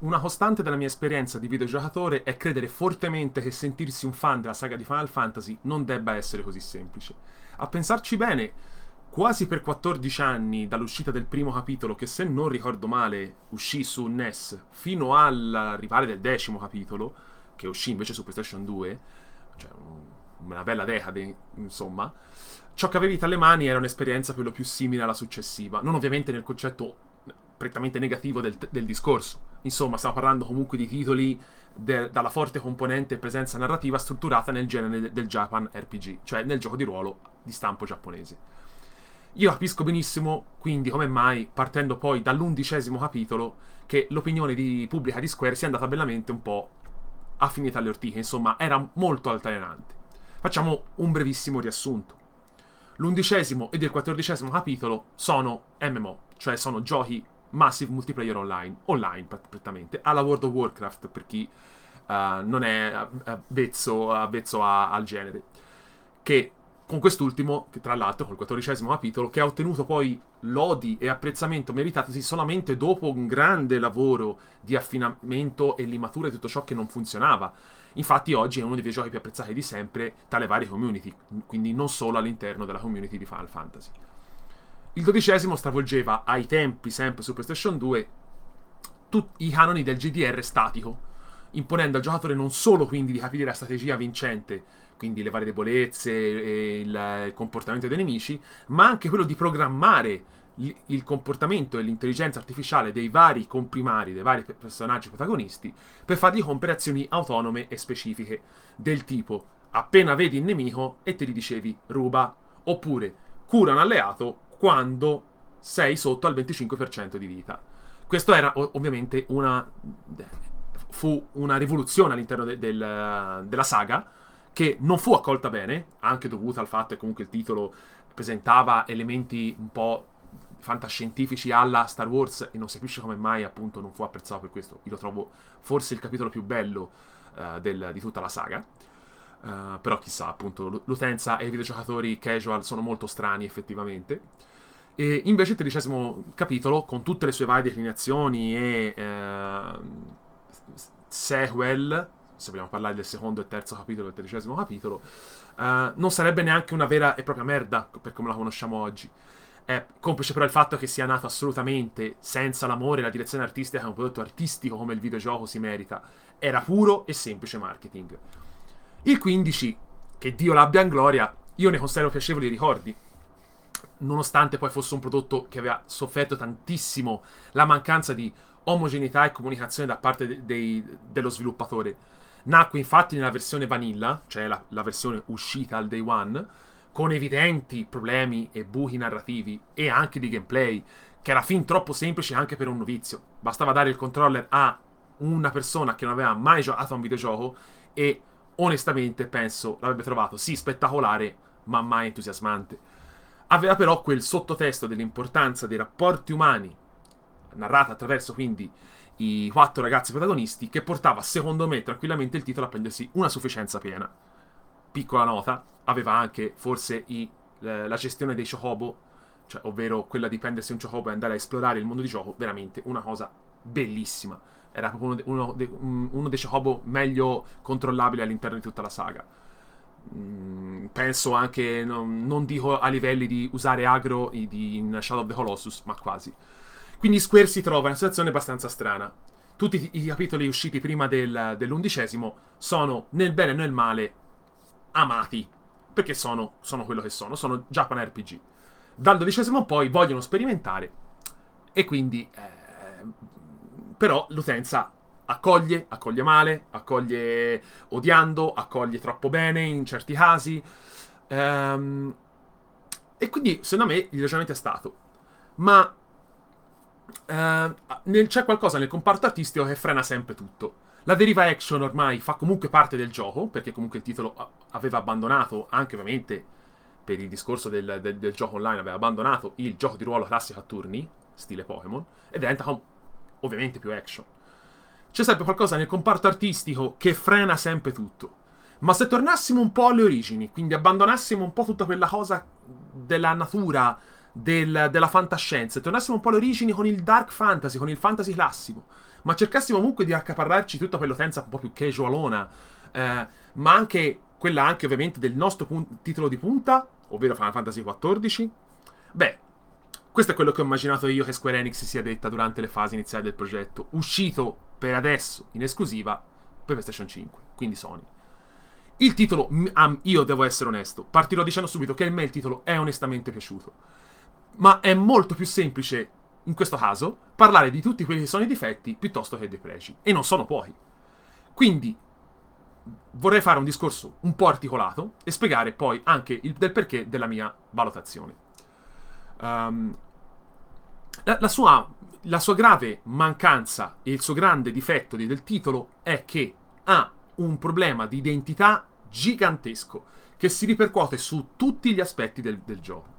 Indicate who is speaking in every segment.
Speaker 1: una costante della mia esperienza di videogiocatore è credere fortemente che sentirsi un fan della saga di Final Fantasy non debba essere così semplice. A pensarci bene, quasi per 14 anni dall'uscita del primo capitolo, che se non ricordo male uscì su NES, fino all'arrivare del decimo capitolo, che uscì invece su PlayStation 2, cioè una bella decade, insomma, ciò che avevi tra le mani era un'esperienza per lo più simile alla successiva, non ovviamente nel concetto prettamente negativo del, del discorso. Insomma, stiamo parlando comunque di titoli de, dalla forte componente e presenza narrativa strutturata nel genere del, Japan RPG, cioè nel gioco di ruolo di stampo giapponese. Io capisco benissimo, quindi, come mai, partendo poi dall'undicesimo capitolo, che l'opinione di pubblica di Square sia andata bellamente un po' affinita alle ortiche, insomma, era molto altalenante. Facciamo un brevissimo riassunto. L'undicesimo ed il quattordicesimo capitolo sono MMO, cioè sono giochi massive multiplayer online, online prettamente, alla World of Warcraft per chi uh, non è avvezzo, avvezzo a, al genere, che con quest'ultimo, che tra l'altro col quattordicesimo capitolo, che ha ottenuto poi lodi e apprezzamento meritatosi solamente dopo un grande lavoro di affinamento e limatura di tutto ciò che non funzionava. Infatti oggi è uno dei videogiochi più apprezzati di sempre tra le varie community, quindi non solo all'interno della community di Final Fantasy. Il dodicesimo stravolgeva ai tempi, sempre su PlayStation 2, tutti i canoni del GDR statico, imponendo al giocatore non solo quindi di capire la strategia vincente quindi le varie debolezze e il comportamento dei nemici, ma anche quello di programmare il comportamento e l'intelligenza artificiale dei vari comprimari, dei vari personaggi protagonisti, per fargli compiere azioni autonome e specifiche, del tipo appena vedi il nemico e te gli dicevi ruba, oppure cura un alleato quando sei sotto al 25% di vita. Questo era ovviamente una... fu una rivoluzione all'interno de- del, della saga, che non fu accolta bene, anche dovuta al fatto che comunque il titolo presentava elementi un po' fantascientifici alla Star Wars e non si capisce come mai appunto non fu apprezzato per questo. Io lo trovo forse il capitolo più bello uh, del, di tutta la saga. Uh, però chissà, appunto, l'utenza e i videogiocatori casual sono molto strani effettivamente. E invece il tredicesimo capitolo, con tutte le sue varie declinazioni e uh, sequel, se vogliamo parlare del secondo e terzo capitolo del tredicesimo capitolo, uh, non sarebbe neanche una vera e propria merda per come la conosciamo oggi. È complice però il fatto che sia nato assolutamente senza l'amore e la direzione artistica che un prodotto artistico come il videogioco si merita. Era puro e semplice marketing. Il 15, che Dio l'abbia in gloria, io ne conservo piacevoli ricordi. Nonostante poi fosse un prodotto che aveva sofferto tantissimo la mancanza di omogeneità e comunicazione da parte de- dei, dello sviluppatore Nacque infatti nella versione vanilla, cioè la, la versione uscita al day one, con evidenti problemi e buchi narrativi e anche di gameplay, che era fin troppo semplice anche per un novizio. Bastava dare il controller a una persona che non aveva mai giocato a un videogioco e onestamente penso l'avrebbe trovato sì spettacolare, ma mai entusiasmante. Aveva però quel sottotesto dell'importanza dei rapporti umani, narrata attraverso quindi i quattro ragazzi protagonisti, che portava, secondo me, tranquillamente il titolo a prendersi una sufficienza piena. Piccola nota, aveva anche forse i, la gestione dei chocobo, cioè, ovvero quella di prendersi un chocobo e andare a esplorare il mondo di gioco, veramente una cosa bellissima. Era proprio uno, uno, uno dei chocobo meglio controllabili all'interno di tutta la saga. Mm, penso anche, non, non, dico a livelli di usare agro di, in Shadow of the Colossus, ma quasi. Quindi Square si trova in una situazione abbastanza strana. Tutti i capitoli usciti prima del, dell'undicesimo sono, nel bene e nel male, amati. Perché sono, sono quello che sono, sono Japan RPG. Dal dodicesimo poi vogliono sperimentare e quindi... Eh, però l'utenza accoglie, accoglie male, accoglie odiando, accoglie troppo bene in certi casi. Ehm, e quindi, secondo me, il ragionamento è stato. Ma Uh, nel, c'è qualcosa nel comparto artistico che frena sempre tutto. La deriva action ormai fa comunque parte del gioco, perché comunque il titolo aveva abbandonato, anche ovviamente per il discorso del, del, del gioco online, aveva abbandonato il gioco di ruolo classico a turni, stile Pokémon, e diventa ovviamente più action. C'è sempre qualcosa nel comparto artistico che frena sempre tutto. Ma se tornassimo un po' alle origini, quindi abbandonassimo un po' tutta quella cosa della natura del, della fantascienza, tornassimo un po' alle origini con il dark fantasy, con il fantasy classico, ma cercassimo comunque di accaparrarci tutta quell'utenza un po' più casualona, eh, ma anche quella anche ovviamente del nostro pun- titolo di punta, ovvero Final Fantasy XIV, beh, questo è quello che ho immaginato io che Square Enix sia detta durante le fasi iniziali del progetto, uscito per adesso in esclusiva per PlayStation 5, quindi Sony. Il titolo, io devo essere onesto, partirò dicendo subito che a me il titolo è onestamente piaciuto. Ma è molto più semplice, in questo caso, parlare di tutti quelli che sono i difetti piuttosto che dei pregi. E non sono pochi. Quindi vorrei fare un discorso un po' articolato e spiegare poi anche il, del perché della mia valutazione. Um, la, la, sua, la, sua, grave mancanza e il suo grande difetto del titolo è che ha un problema di identità gigantesco che si ripercuote su tutti gli aspetti del, del gioco.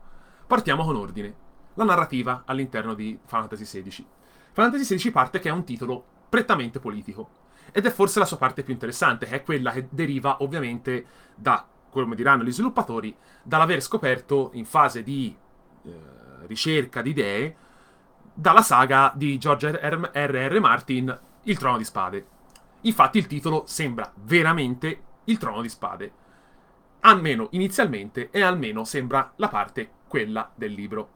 Speaker 1: Partiamo con ordine. La narrativa all'interno di Final Fantasy XVI. Final Fantasy XVI parte che è un titolo prettamente politico. Ed è forse la sua parte più interessante, che è quella che deriva ovviamente da, come diranno gli sviluppatori, dall'aver scoperto in fase di ricerca di idee dalla saga di George R. R. Martin, Il Trono di Spade. Infatti il titolo sembra veramente Il Trono di Spade. Almeno inizialmente e almeno sembra la parte quella del libro.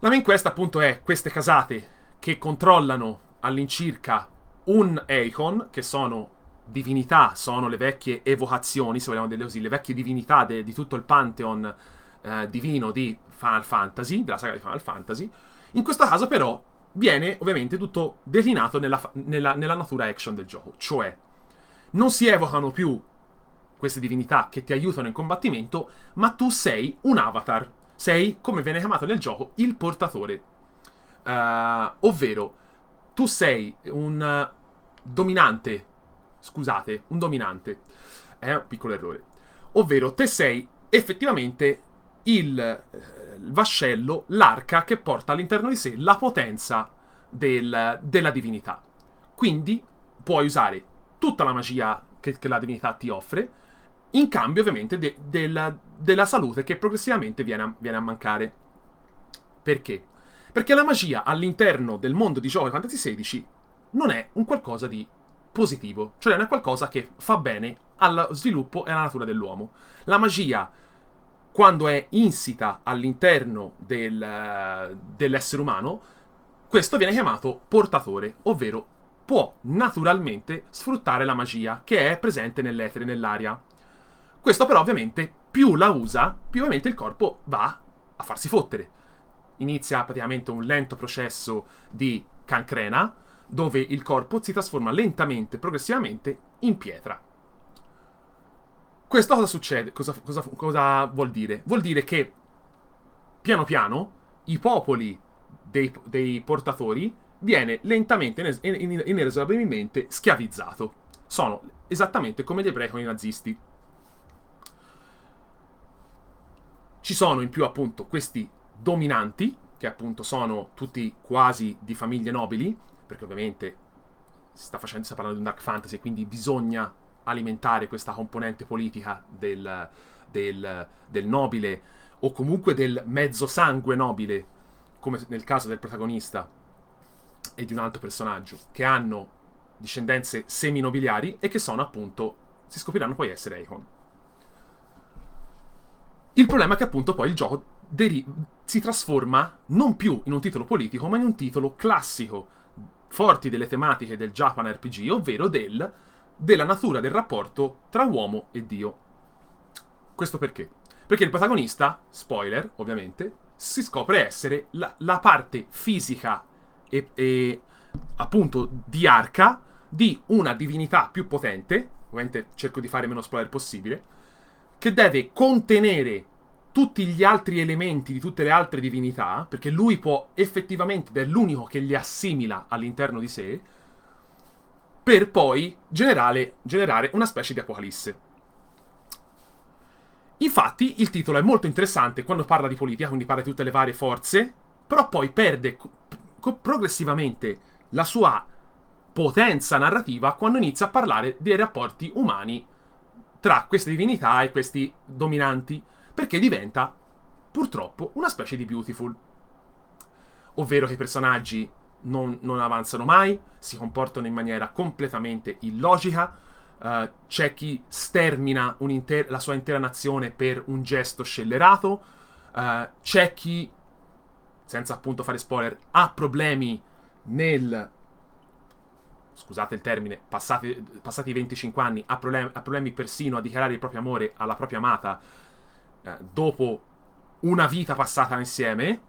Speaker 1: La main quest appunto è queste casate che controllano all'incirca un Eikon, che sono divinità, sono le vecchie evocazioni, se vogliamo dire così, le vecchie divinità de- di tutto il pantheon eh, divino di Final Fantasy, della saga di Final Fantasy. In questo caso però viene ovviamente tutto declinato nella, nella, nella natura action del gioco, cioè non si evocano più queste divinità che ti aiutano in combattimento, ma tu sei un avatar. Sei, come viene chiamato nel gioco, il portatore. Uh, ovvero, tu sei un uh, dominante. Scusate, un dominante. È un piccolo errore. Ovvero, te sei effettivamente il, uh, il vascello, l'arca che porta all'interno di sé la potenza del, della divinità. Quindi puoi usare tutta la magia che, che la divinità ti offre, in cambio ovviamente de, della, della, salute che progressivamente viene a, viene a, mancare. Perché? Perché la magia all'interno del mondo di giochi Fantasy XVI non è un qualcosa di positivo, cioè non è qualcosa che fa bene allo sviluppo e alla natura dell'uomo. La magia, quando è insita all'interno del, dell'essere umano, questo viene chiamato portatore, ovvero può naturalmente sfruttare la magia che è presente nell'etere, nell'aria. Questo però ovviamente più la usa, più ovviamente il corpo va a farsi fottere. Inizia praticamente un lento processo di cancrena, dove il corpo si trasforma lentamente, progressivamente, in pietra. Questo cosa succede? Cosa, cosa, cosa vuol dire? Vuol dire che piano piano i popoli dei, dei portatori viene lentamente, inesorabilmente schiavizzato. Sono esattamente come gli ebrei con i nazisti. Ci sono in più appunto questi dominanti, che appunto sono tutti quasi di famiglie nobili, perché ovviamente si sta, facendo, si sta parlando di un dark fantasy, quindi bisogna alimentare questa componente politica del, del, del nobile o comunque del mezzo sangue nobile, come nel caso del protagonista e di un altro personaggio, che hanno discendenze seminobiliari e che sono appunto, si scopriranno poi essere Icon. Il problema è che appunto poi il gioco deri- si trasforma non più in un titolo politico, ma in un titolo classico, forti delle tematiche del Japan RPG, ovvero del, della natura del rapporto tra uomo e Dio. Questo perché? Perché il protagonista, spoiler ovviamente, si scopre essere la, la parte fisica e, e, appunto di arca di una divinità più potente, ovviamente cerco di fare meno spoiler possibile, che deve contenere tutti gli altri elementi di tutte le altre divinità, perché lui può effettivamente, ed è l'unico che li assimila all'interno di sé, per poi generare, generare una specie di apocalisse. Infatti, il titolo è molto interessante quando parla di politica, quindi parla di tutte le varie forze, però poi perde co- progressivamente la sua potenza narrativa quando inizia a parlare dei rapporti umani tra queste divinità e questi dominanti, perché diventa purtroppo una specie di Beautiful. Ovvero che i personaggi non, non avanzano mai, si comportano in maniera completamente illogica, uh, c'è chi stermina la sua intera nazione per un gesto scellerato, uh, c'è chi, senza appunto fare spoiler, ha problemi nel scusate il termine, passati, passati 25 anni, ha problemi, ha problemi, persino a dichiarare il proprio amore alla propria amata eh, dopo una vita passata insieme.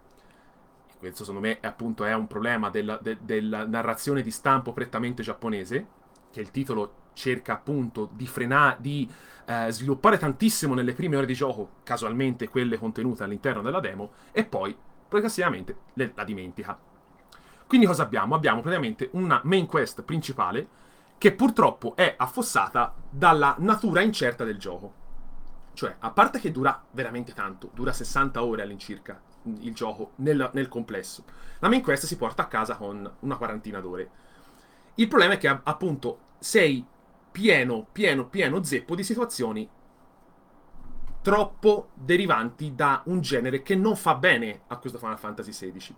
Speaker 1: Questo secondo me è appunto è un problema della, de, della narrazione di stampo prettamente giapponese, che il titolo cerca appunto di frenare, di eh, sviluppare tantissimo nelle prime ore di gioco, casualmente quelle contenute all'interno della demo, e poi progressivamente la dimentica. Quindi cosa abbiamo? Abbiamo praticamente una main quest principale che purtroppo è affossata dalla natura incerta del gioco. Cioè, a parte che dura veramente tanto, dura 60 ore all'incirca il gioco nel, nel complesso, la main quest si porta a casa con una quarantina d'ore. Il problema è che appunto sei pieno, pieno, pieno zeppo di situazioni troppo derivanti da un genere che non fa bene a questo Final Fantasy XVI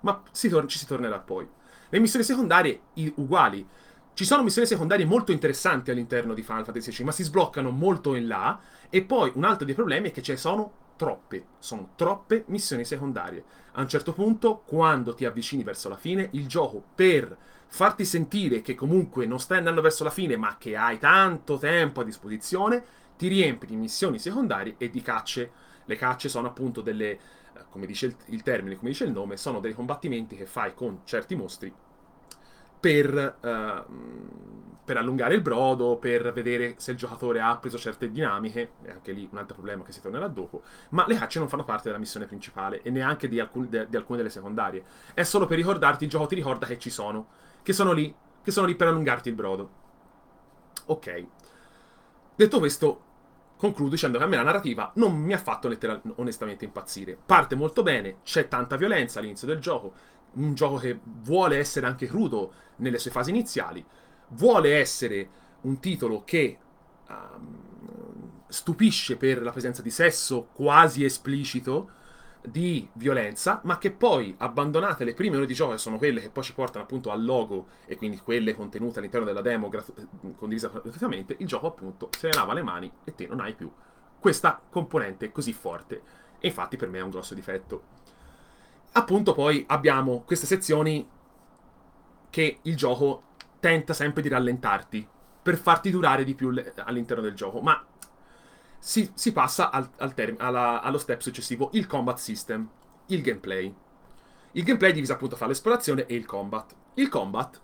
Speaker 1: ma si tor- ci si tornerà poi. Le missioni secondarie i- uguali. Ci sono missioni secondarie molto interessanti all'interno di Final Fantasy XVI, ma si sbloccano molto in là. E poi un altro dei problemi è che ci sono troppe, sono troppe missioni secondarie. A un certo punto, quando ti avvicini verso la fine, il gioco per farti sentire che comunque non stai andando verso la fine, ma che hai tanto tempo a disposizione, ti riempie di missioni secondarie e di cacce. Le cacce sono appunto delle come dice il, termine, come dice il nome, sono dei combattimenti che fai con certi mostri per, uh, per, allungare il brodo, per vedere se il giocatore ha preso certe dinamiche, e anche lì un altro problema che si tornerà dopo, ma le cacce non fanno parte della missione principale e neanche di, alcun, de, di alcune delle secondarie. È solo per ricordarti, il gioco ti ricorda che ci sono, che sono lì, che sono lì per allungarti il brodo. Ok. Detto questo, concludo dicendo che a me la narrativa non mi ha fatto letteral- onestamente impazzire. Parte molto bene, c'è tanta violenza all'inizio del gioco, un gioco che vuole essere anche crudo nelle sue fasi iniziali, vuole essere un titolo che um, stupisce per la presenza di sesso quasi esplicito, di violenza, ma che poi, abbandonate le prime ore di gioco, che sono quelle che poi ci portano appunto al logo e quindi quelle contenute all'interno della demo gratu- condivisa gratuitamente, il gioco appunto se ne lava le mani e te non hai più questa componente così forte. E infatti per me è un grosso difetto. Appunto poi abbiamo queste sezioni che il gioco tenta sempre di rallentarti per farti durare di più all'interno del gioco, ma si, si passa al, al term- alla, allo step successivo, il combat system, il gameplay. Il gameplay è diviso appunto fra l'esplorazione e il combat. Il combat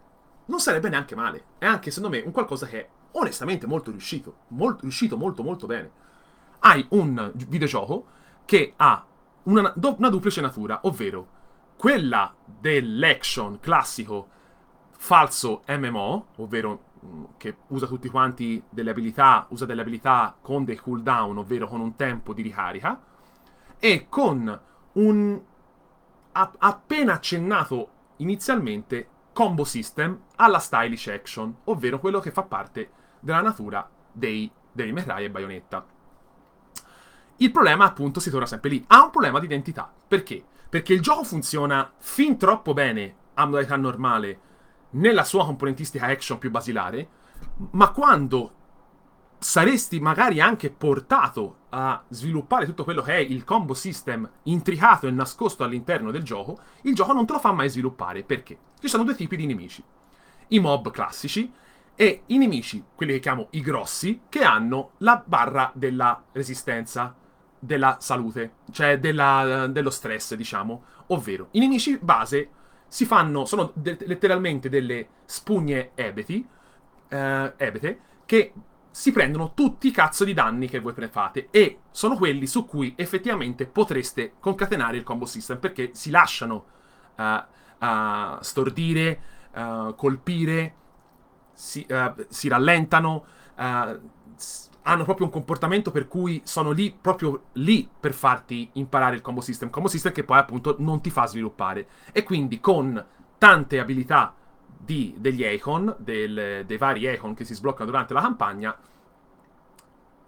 Speaker 1: non sarebbe neanche male, è anche secondo me un qualcosa che è onestamente molto riuscito, molto, riuscito molto molto bene. Hai un videogioco che ha una, una duplice natura, ovvero quella dell'action classico falso MMO, ovvero che usa tutti quanti delle abilità, usa delle abilità con dei cooldown, ovvero con un tempo di ricarica, e con un a, appena accennato inizialmente combo system alla stylish action, ovvero quello che fa parte della natura dei May Cry e Bayonetta. Il problema appunto si torna sempre lì, ha un problema di identità. Perché? Perché il gioco funziona fin troppo bene a modalità normale nella sua componentistica action più basilare, ma quando saresti magari anche portato a sviluppare tutto quello che è il combo system intricato e nascosto all'interno del gioco, il gioco non te lo fa mai sviluppare. Perché? Ci sono due tipi di nemici. I mob classici e i nemici, quelli che chiamo i grossi, che hanno la barra della resistenza, della salute, cioè della, dello stress, diciamo. Ovvero, i nemici base si fanno, sono de- letteralmente delle spugne ebeti, eh, ebete, che si prendono tutti i cazzo di danni che voi fate e sono quelli su cui effettivamente potreste concatenare il combo system perché si lasciano uh, uh, stordire, uh, colpire, si, si rallentano, hanno proprio un comportamento per cui sono lì, proprio lì per farti imparare il combo system. Combo system che poi appunto non ti fa sviluppare. E quindi con tante abilità di, degli Icon, del, dei vari Icon che si sbloccano durante la campagna,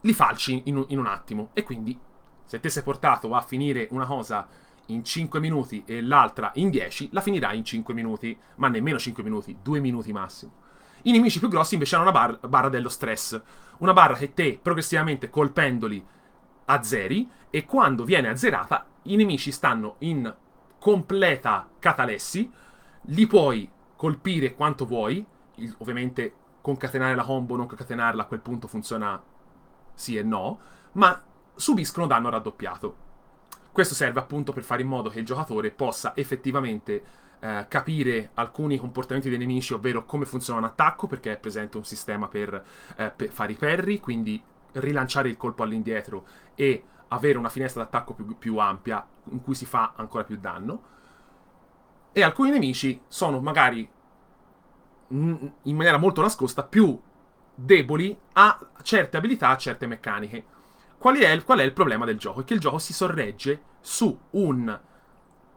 Speaker 1: li falci in, in un attimo. E quindi Se te sei portato a finire una cosa in 5 minuti e l'altra in 10, la finirai in 5 minuti, ma nemmeno 5 minuti, 2 minuti massimo. I nemici più grossi invece hanno una bar- barra dello stress, una barra che te progressivamente colpendoli azzeri e quando viene azzerata i nemici stanno in completa catalessi, li puoi colpire quanto vuoi, il- ovviamente concatenare la combo, non concatenarla, a quel punto funziona sì e no, ma subiscono danno raddoppiato. Questo serve appunto per fare in modo che il giocatore possa effettivamente eh, capire alcuni comportamenti dei nemici, ovvero come funziona un attacco, perché è presente un sistema per, eh, per fare i perri, quindi rilanciare il colpo all'indietro e avere una finestra d'attacco più, più ampia in cui si fa ancora più danno. E alcuni nemici sono magari in maniera molto nascosta più deboli a certe abilità, a certe meccaniche. Qual è, il, qual è il problema del gioco? È che il gioco si sorregge su un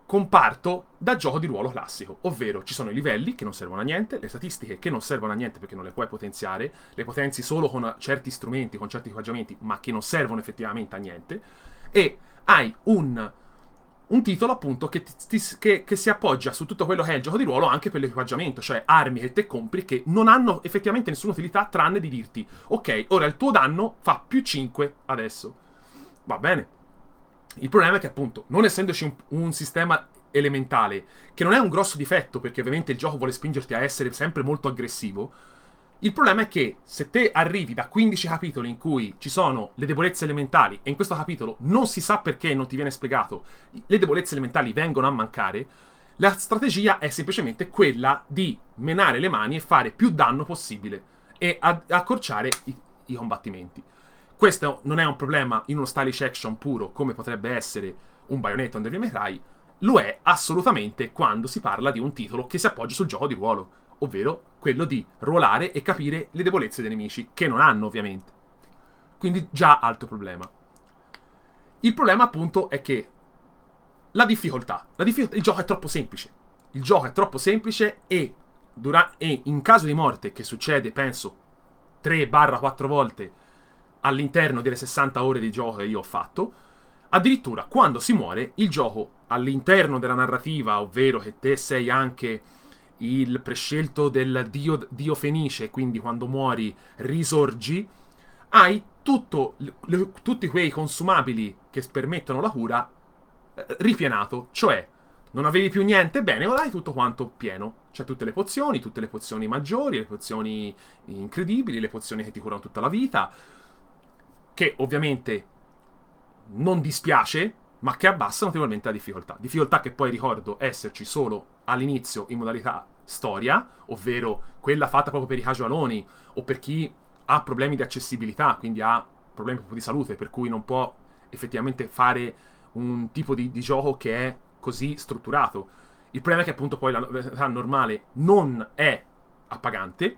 Speaker 1: comparto da gioco di ruolo classico, ovvero ci sono i livelli che non servono a niente, le statistiche che non servono a niente perché non le puoi potenziare, le potenzi solo con certi strumenti, con certi equipaggiamenti, ma che non servono effettivamente a niente, e hai un, un titolo appunto che, ti, che, che, si appoggia su tutto quello che è il gioco di ruolo anche per l'equipaggiamento, cioè armi che te compri che non hanno effettivamente nessuna utilità tranne di dirti ok, ora il tuo danno fa più 5 adesso. Va bene. Il problema è che appunto, non essendoci un, un sistema elementale, che non è un grosso difetto perché ovviamente il gioco vuole spingerti a essere sempre molto aggressivo, il problema è che se te arrivi da 15 capitoli in cui ci sono le debolezze elementali e in questo capitolo non si sa perché non ti viene spiegato, le debolezze elementali vengono a mancare, la strategia è semplicemente quella di menare le mani e fare più danno possibile e accorciare i, i combattimenti. Questo non è un problema in uno stylish action puro come potrebbe essere un Bayonetta o un Devil May Cry, lo è assolutamente quando si parla di un titolo che si appoggia sul gioco di ruolo ovvero quello di ruolare e capire le debolezze dei nemici, che non hanno ovviamente. Quindi già altro problema. Il problema appunto è che la difficoltà, la difficoltà il gioco è troppo semplice. Il gioco è troppo semplice e, dura- e in caso di morte, che succede penso 3-4 volte all'interno delle 60 ore di gioco che io ho fatto, addirittura quando si muore il gioco all'interno della narrativa, ovvero che te sei anche il prescelto del dio, dio Fenice, quindi quando muori risorgi, hai tutto, le, tutti quei consumabili che permettono la cura eh, ripianato, cioè non avevi più niente, bene, ora hai tutto quanto pieno. C'è tutte le pozioni, tutte le pozioni maggiori, le pozioni incredibili, le pozioni che ti curano tutta la vita, che ovviamente non dispiace, ma che abbassa notevolmente la difficoltà. Difficoltà che poi ricordo esserci solo all'inizio in modalità storia, ovvero quella fatta proprio per i casualoni o per chi ha problemi di accessibilità, quindi ha problemi proprio di salute, per cui non può effettivamente fare un tipo di, di gioco che è così strutturato. Il problema è che appunto poi la modalità normale non è appagante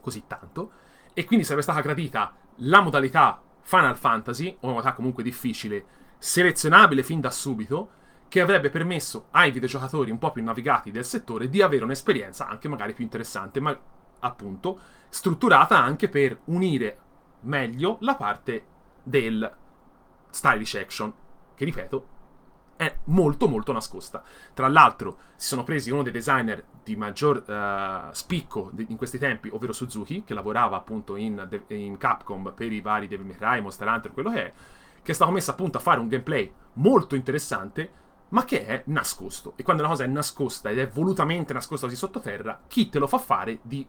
Speaker 1: così tanto e quindi sarebbe stata gradita la modalità Final Fantasy, una modalità comunque difficile, selezionabile fin da subito, che avrebbe permesso ai videogiocatori un po' più navigati del settore di avere un'esperienza anche magari più interessante, ma appunto strutturata anche per unire meglio la parte del stylish action, che ripeto è molto molto nascosta. Tra l'altro si sono presi uno dei designer di maggior uh, spicco in questi tempi, ovvero Suzuki, che lavorava appunto in, in Capcom per i vari Devil May Cry, Monster Hunter, quello che è, che è stato messo appunto a fare un gameplay molto interessante ma che è nascosto. E quando una cosa è nascosta ed è volutamente nascosta così sottoterra, chi te lo fa fare di,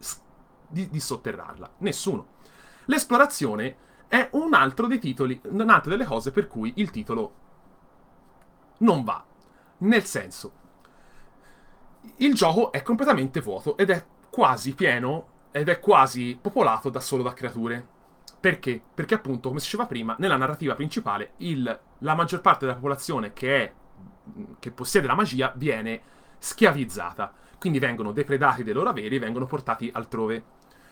Speaker 1: di, di sotterrarla? Nessuno. L'esplorazione è un altro dei titoli, un'altra delle cose per cui il titolo non va. Nel senso, il gioco è completamente vuoto ed è quasi pieno ed è quasi popolato da solo da creature. Perché? Perché appunto, come si diceva prima, nella narrativa principale il, la maggior parte della popolazione che è che possiede la magia viene schiavizzata. Quindi vengono depredati dei loro averi e vengono portati altrove.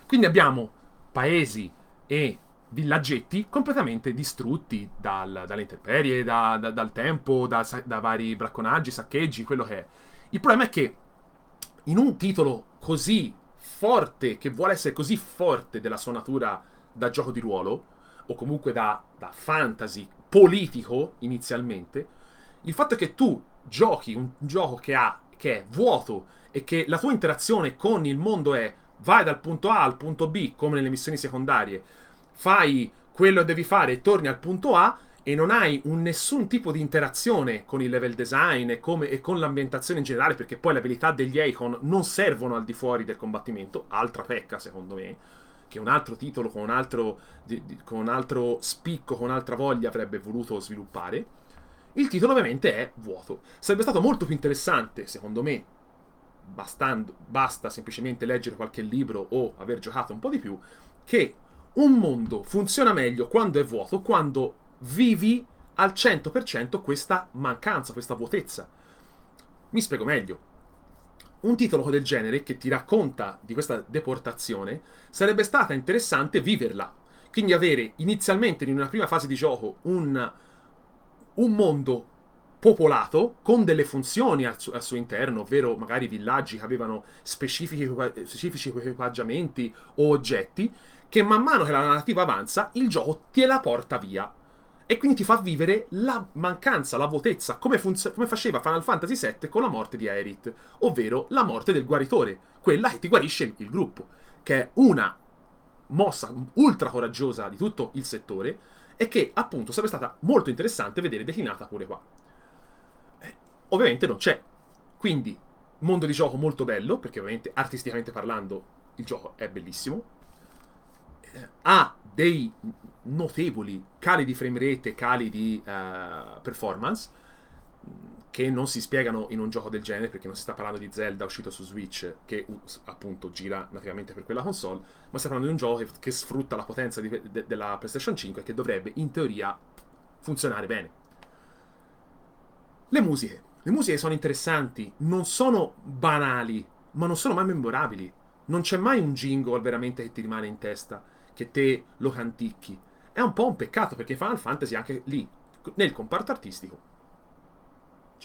Speaker 1: Quindi abbiamo paesi e villaggetti completamente distrutti dal, dalle intemperie, da, da, dal tempo, da, da, vari bracconaggi, saccheggi, quello che è. Il problema è che in un titolo così forte, che vuole essere così forte della sua natura da gioco di ruolo, o comunque da, da fantasy politico inizialmente, il fatto è che tu giochi un gioco che, ha, che è vuoto e che la tua interazione con il mondo è vai dal punto A al punto B, come nelle missioni secondarie, fai quello che devi fare e torni al punto A e non hai un, nessun tipo di interazione con il level design e, come, e, con l'ambientazione in generale, perché poi le abilità degli Icon non servono al di fuori del combattimento, altra pecca secondo me, che un altro titolo con un altro, di, di, con un altro spicco, con un'altra voglia avrebbe voluto sviluppare. Il titolo ovviamente è vuoto. Sarebbe stato molto più interessante, secondo me, bastando, basta semplicemente leggere qualche libro o aver giocato un po' di più, che un mondo funziona meglio quando è vuoto, quando vivi al 100% questa mancanza, questa vuotezza. Mi spiego meglio. Un titolo del genere che ti racconta di questa deportazione sarebbe stata interessante viverla. Quindi avere inizialmente in una prima fase di gioco un, un mondo popolato con delle funzioni al, su- al, suo interno, ovvero magari villaggi che avevano specifici, specifici equipaggiamenti o oggetti, che man mano che la narrativa avanza, il gioco te la porta via. E quindi ti fa vivere la mancanza, la vuotezza, come, funz- come faceva Final Fantasy VII con la morte di Aerith, ovvero la morte del guaritore, quella che ti guarisce il, il gruppo, che è una mossa ultra coraggiosa di tutto il settore e che appunto sarebbe stata molto interessante vedere declinata pure qua. Eh, ovviamente non c'è. Quindi, mondo di gioco molto bello, perché ovviamente artisticamente parlando il gioco è bellissimo. Ha dei notevoli cali di frame rate, cali di uh, performance che non si spiegano in un gioco del genere perché non si sta parlando di Zelda uscito su Switch che appunto gira nativamente per quella console, ma si sta parlando di un gioco che, che sfrutta la potenza di, de, della PlayStation 5 e che dovrebbe in teoria funzionare bene. Le musiche. Le musiche sono interessanti, non sono banali, ma non sono mai memorabili. Non c'è mai un jingle veramente che ti rimane in testa che te lo canticchi. È un po' un peccato perché Final Fantasy anche lì, nel comparto artistico,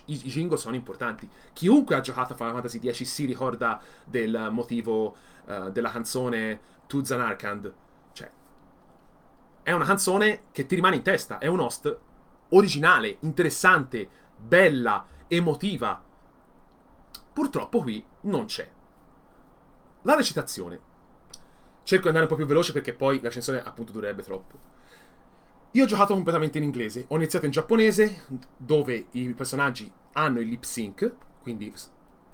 Speaker 1: i, i jingle sono importanti. Chiunque ha giocato a Final Fantasy X si ricorda del motivo uh, della canzone To Zanarkand. Cioè, è una canzone che ti rimane in testa, è un host originale, interessante, bella, emotiva. Purtroppo qui non c'è. La recitazione cerco di andare un po' più veloce perché poi la appunto durerebbe troppo. Io ho giocato completamente in inglese, ho iniziato in giapponese, dove i personaggi hanno il lip sync, quindi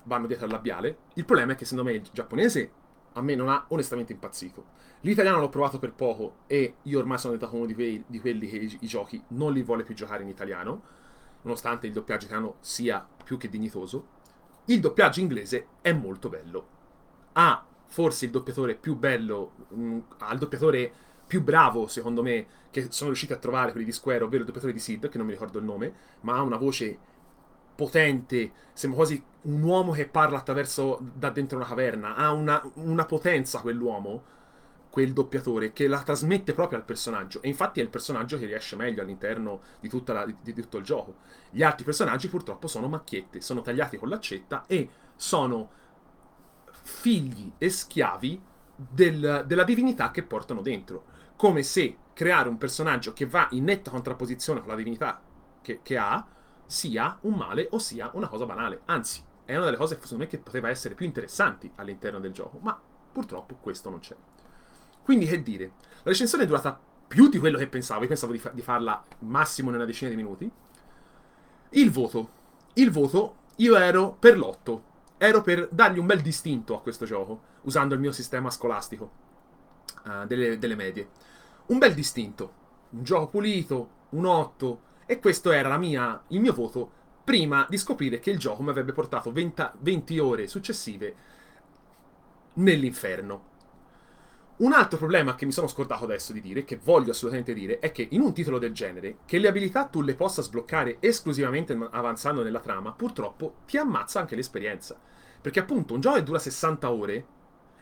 Speaker 1: vanno dietro al labiale. Il problema è che secondo me il giapponese a me non ha onestamente impazzito. L'italiano l'ho provato per poco e io ormai sono diventato uno di, quei, di quelli che i, i, giochi non li vuole più giocare in italiano, nonostante il doppiaggio italiano sia più che dignitoso. Il doppiaggio inglese è molto bello. Ha forse il doppiatore più bello, mh, mm, al doppiatore più bravo, secondo me, che sono riusciti a trovare quelli di Square, ovvero il doppiatore di Sid, che non mi ricordo il nome, ma ha una voce potente, sembra quasi un uomo che parla attraverso da dentro una caverna, ha una, una potenza quell'uomo, quel doppiatore, che la trasmette proprio al personaggio. E infatti è il personaggio che riesce meglio all'interno di, la, di, di tutto il gioco. Gli altri personaggi purtroppo sono macchiette, sono tagliati con l'accetta e sono figli e schiavi del, della divinità che portano dentro. Come se creare un personaggio che va in netta contrapposizione con la divinità che, che ha sia un male o sia una cosa banale. Anzi, è una delle cose secondo me che poteva essere più interessanti all'interno del gioco, ma purtroppo questo non c'è. Quindi che dire, la recensione è durata più di quello che pensavo, io pensavo di, fa- di farla massimo in una decina di minuti. Il voto. Il voto, io ero per l'otto ero per dargli un bel distinto a questo gioco, usando il mio sistema scolastico uh, delle, delle, medie. Un bel distinto, un gioco pulito, un 8, e questo era mia, il mio voto prima di scoprire che il gioco mi avrebbe portato 20, 20 ore successive nell'inferno. Un altro problema che mi sono scordato adesso di dire, che voglio assolutamente dire, è che in un titolo del genere, che le abilità tu le possa sbloccare esclusivamente avanzando nella trama, purtroppo ti ammazza anche l'esperienza. Perché appunto un gioco che dura 60 ore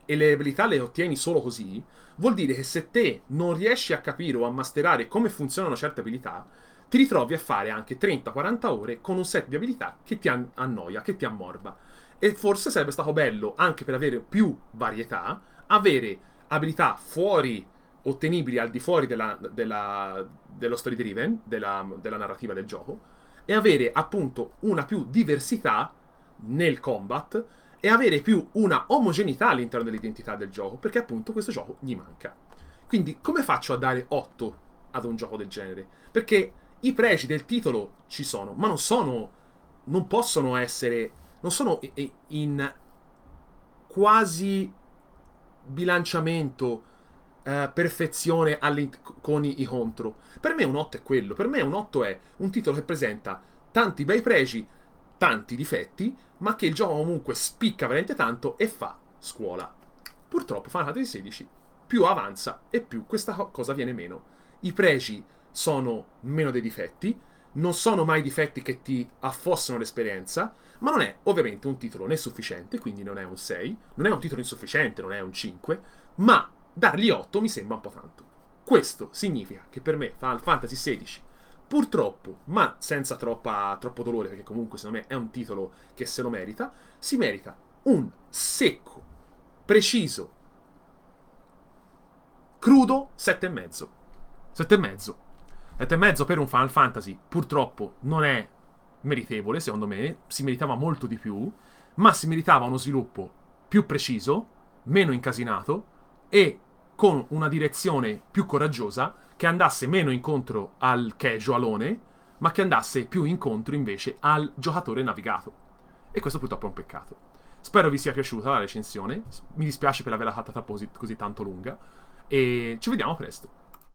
Speaker 1: e le abilità le ottieni solo così, vuol dire che se te non riesci a capire o a masterare come funzionano certe abilità, ti ritrovi a fare anche 30-40 ore con un set di abilità che ti annoia, che ti ammorba. E forse sarebbe stato bello, anche per avere più varietà, avere abilità fuori ottenibili al di fuori della, della, dello story driven, della, della narrativa del gioco, e avere appunto una più diversità nel combat e avere più una omogeneità all'interno dell'identità del gioco, perché appunto questo gioco gli manca. Quindi come faccio a dare 8 ad un gioco del genere? Perché i pregi del titolo ci sono, ma non sono non possono essere non sono in quasi bilanciamento eh, perfezione con i, contro. Per me un 8 è quello, per me un 8 è un titolo che presenta tanti bei pregi, tanti difetti, ma che il gioco comunque spicca veramente tanto e fa scuola. Purtroppo Final Fantasy XVI più avanza e più questa cosa viene meno. I pregi sono meno dei difetti, non sono mai difetti che ti affossano l'esperienza, ma non è ovviamente un titolo né sufficiente, quindi non è un 6, non è un titolo insufficiente, non è un 5, ma dargli 8 mi sembra un po' tanto. Questo significa che per me Final Fantasy XVI, purtroppo, ma senza troppa, troppo dolore, perché comunque secondo me è un titolo che se lo merita, si merita un secco, preciso, crudo 7,5. 7,5. 7,5 per un Final Fantasy purtroppo non è meritevole, secondo me, si meritava molto di più, ma si meritava uno sviluppo più preciso, meno incasinato e con una direzione più coraggiosa che andasse meno incontro al casualone, ma che andasse più incontro invece al giocatore navigato. E questo purtroppo è un peccato. Spero vi sia piaciuta la recensione, mi dispiace per averla fatta così, tanto lunga e ci vediamo presto.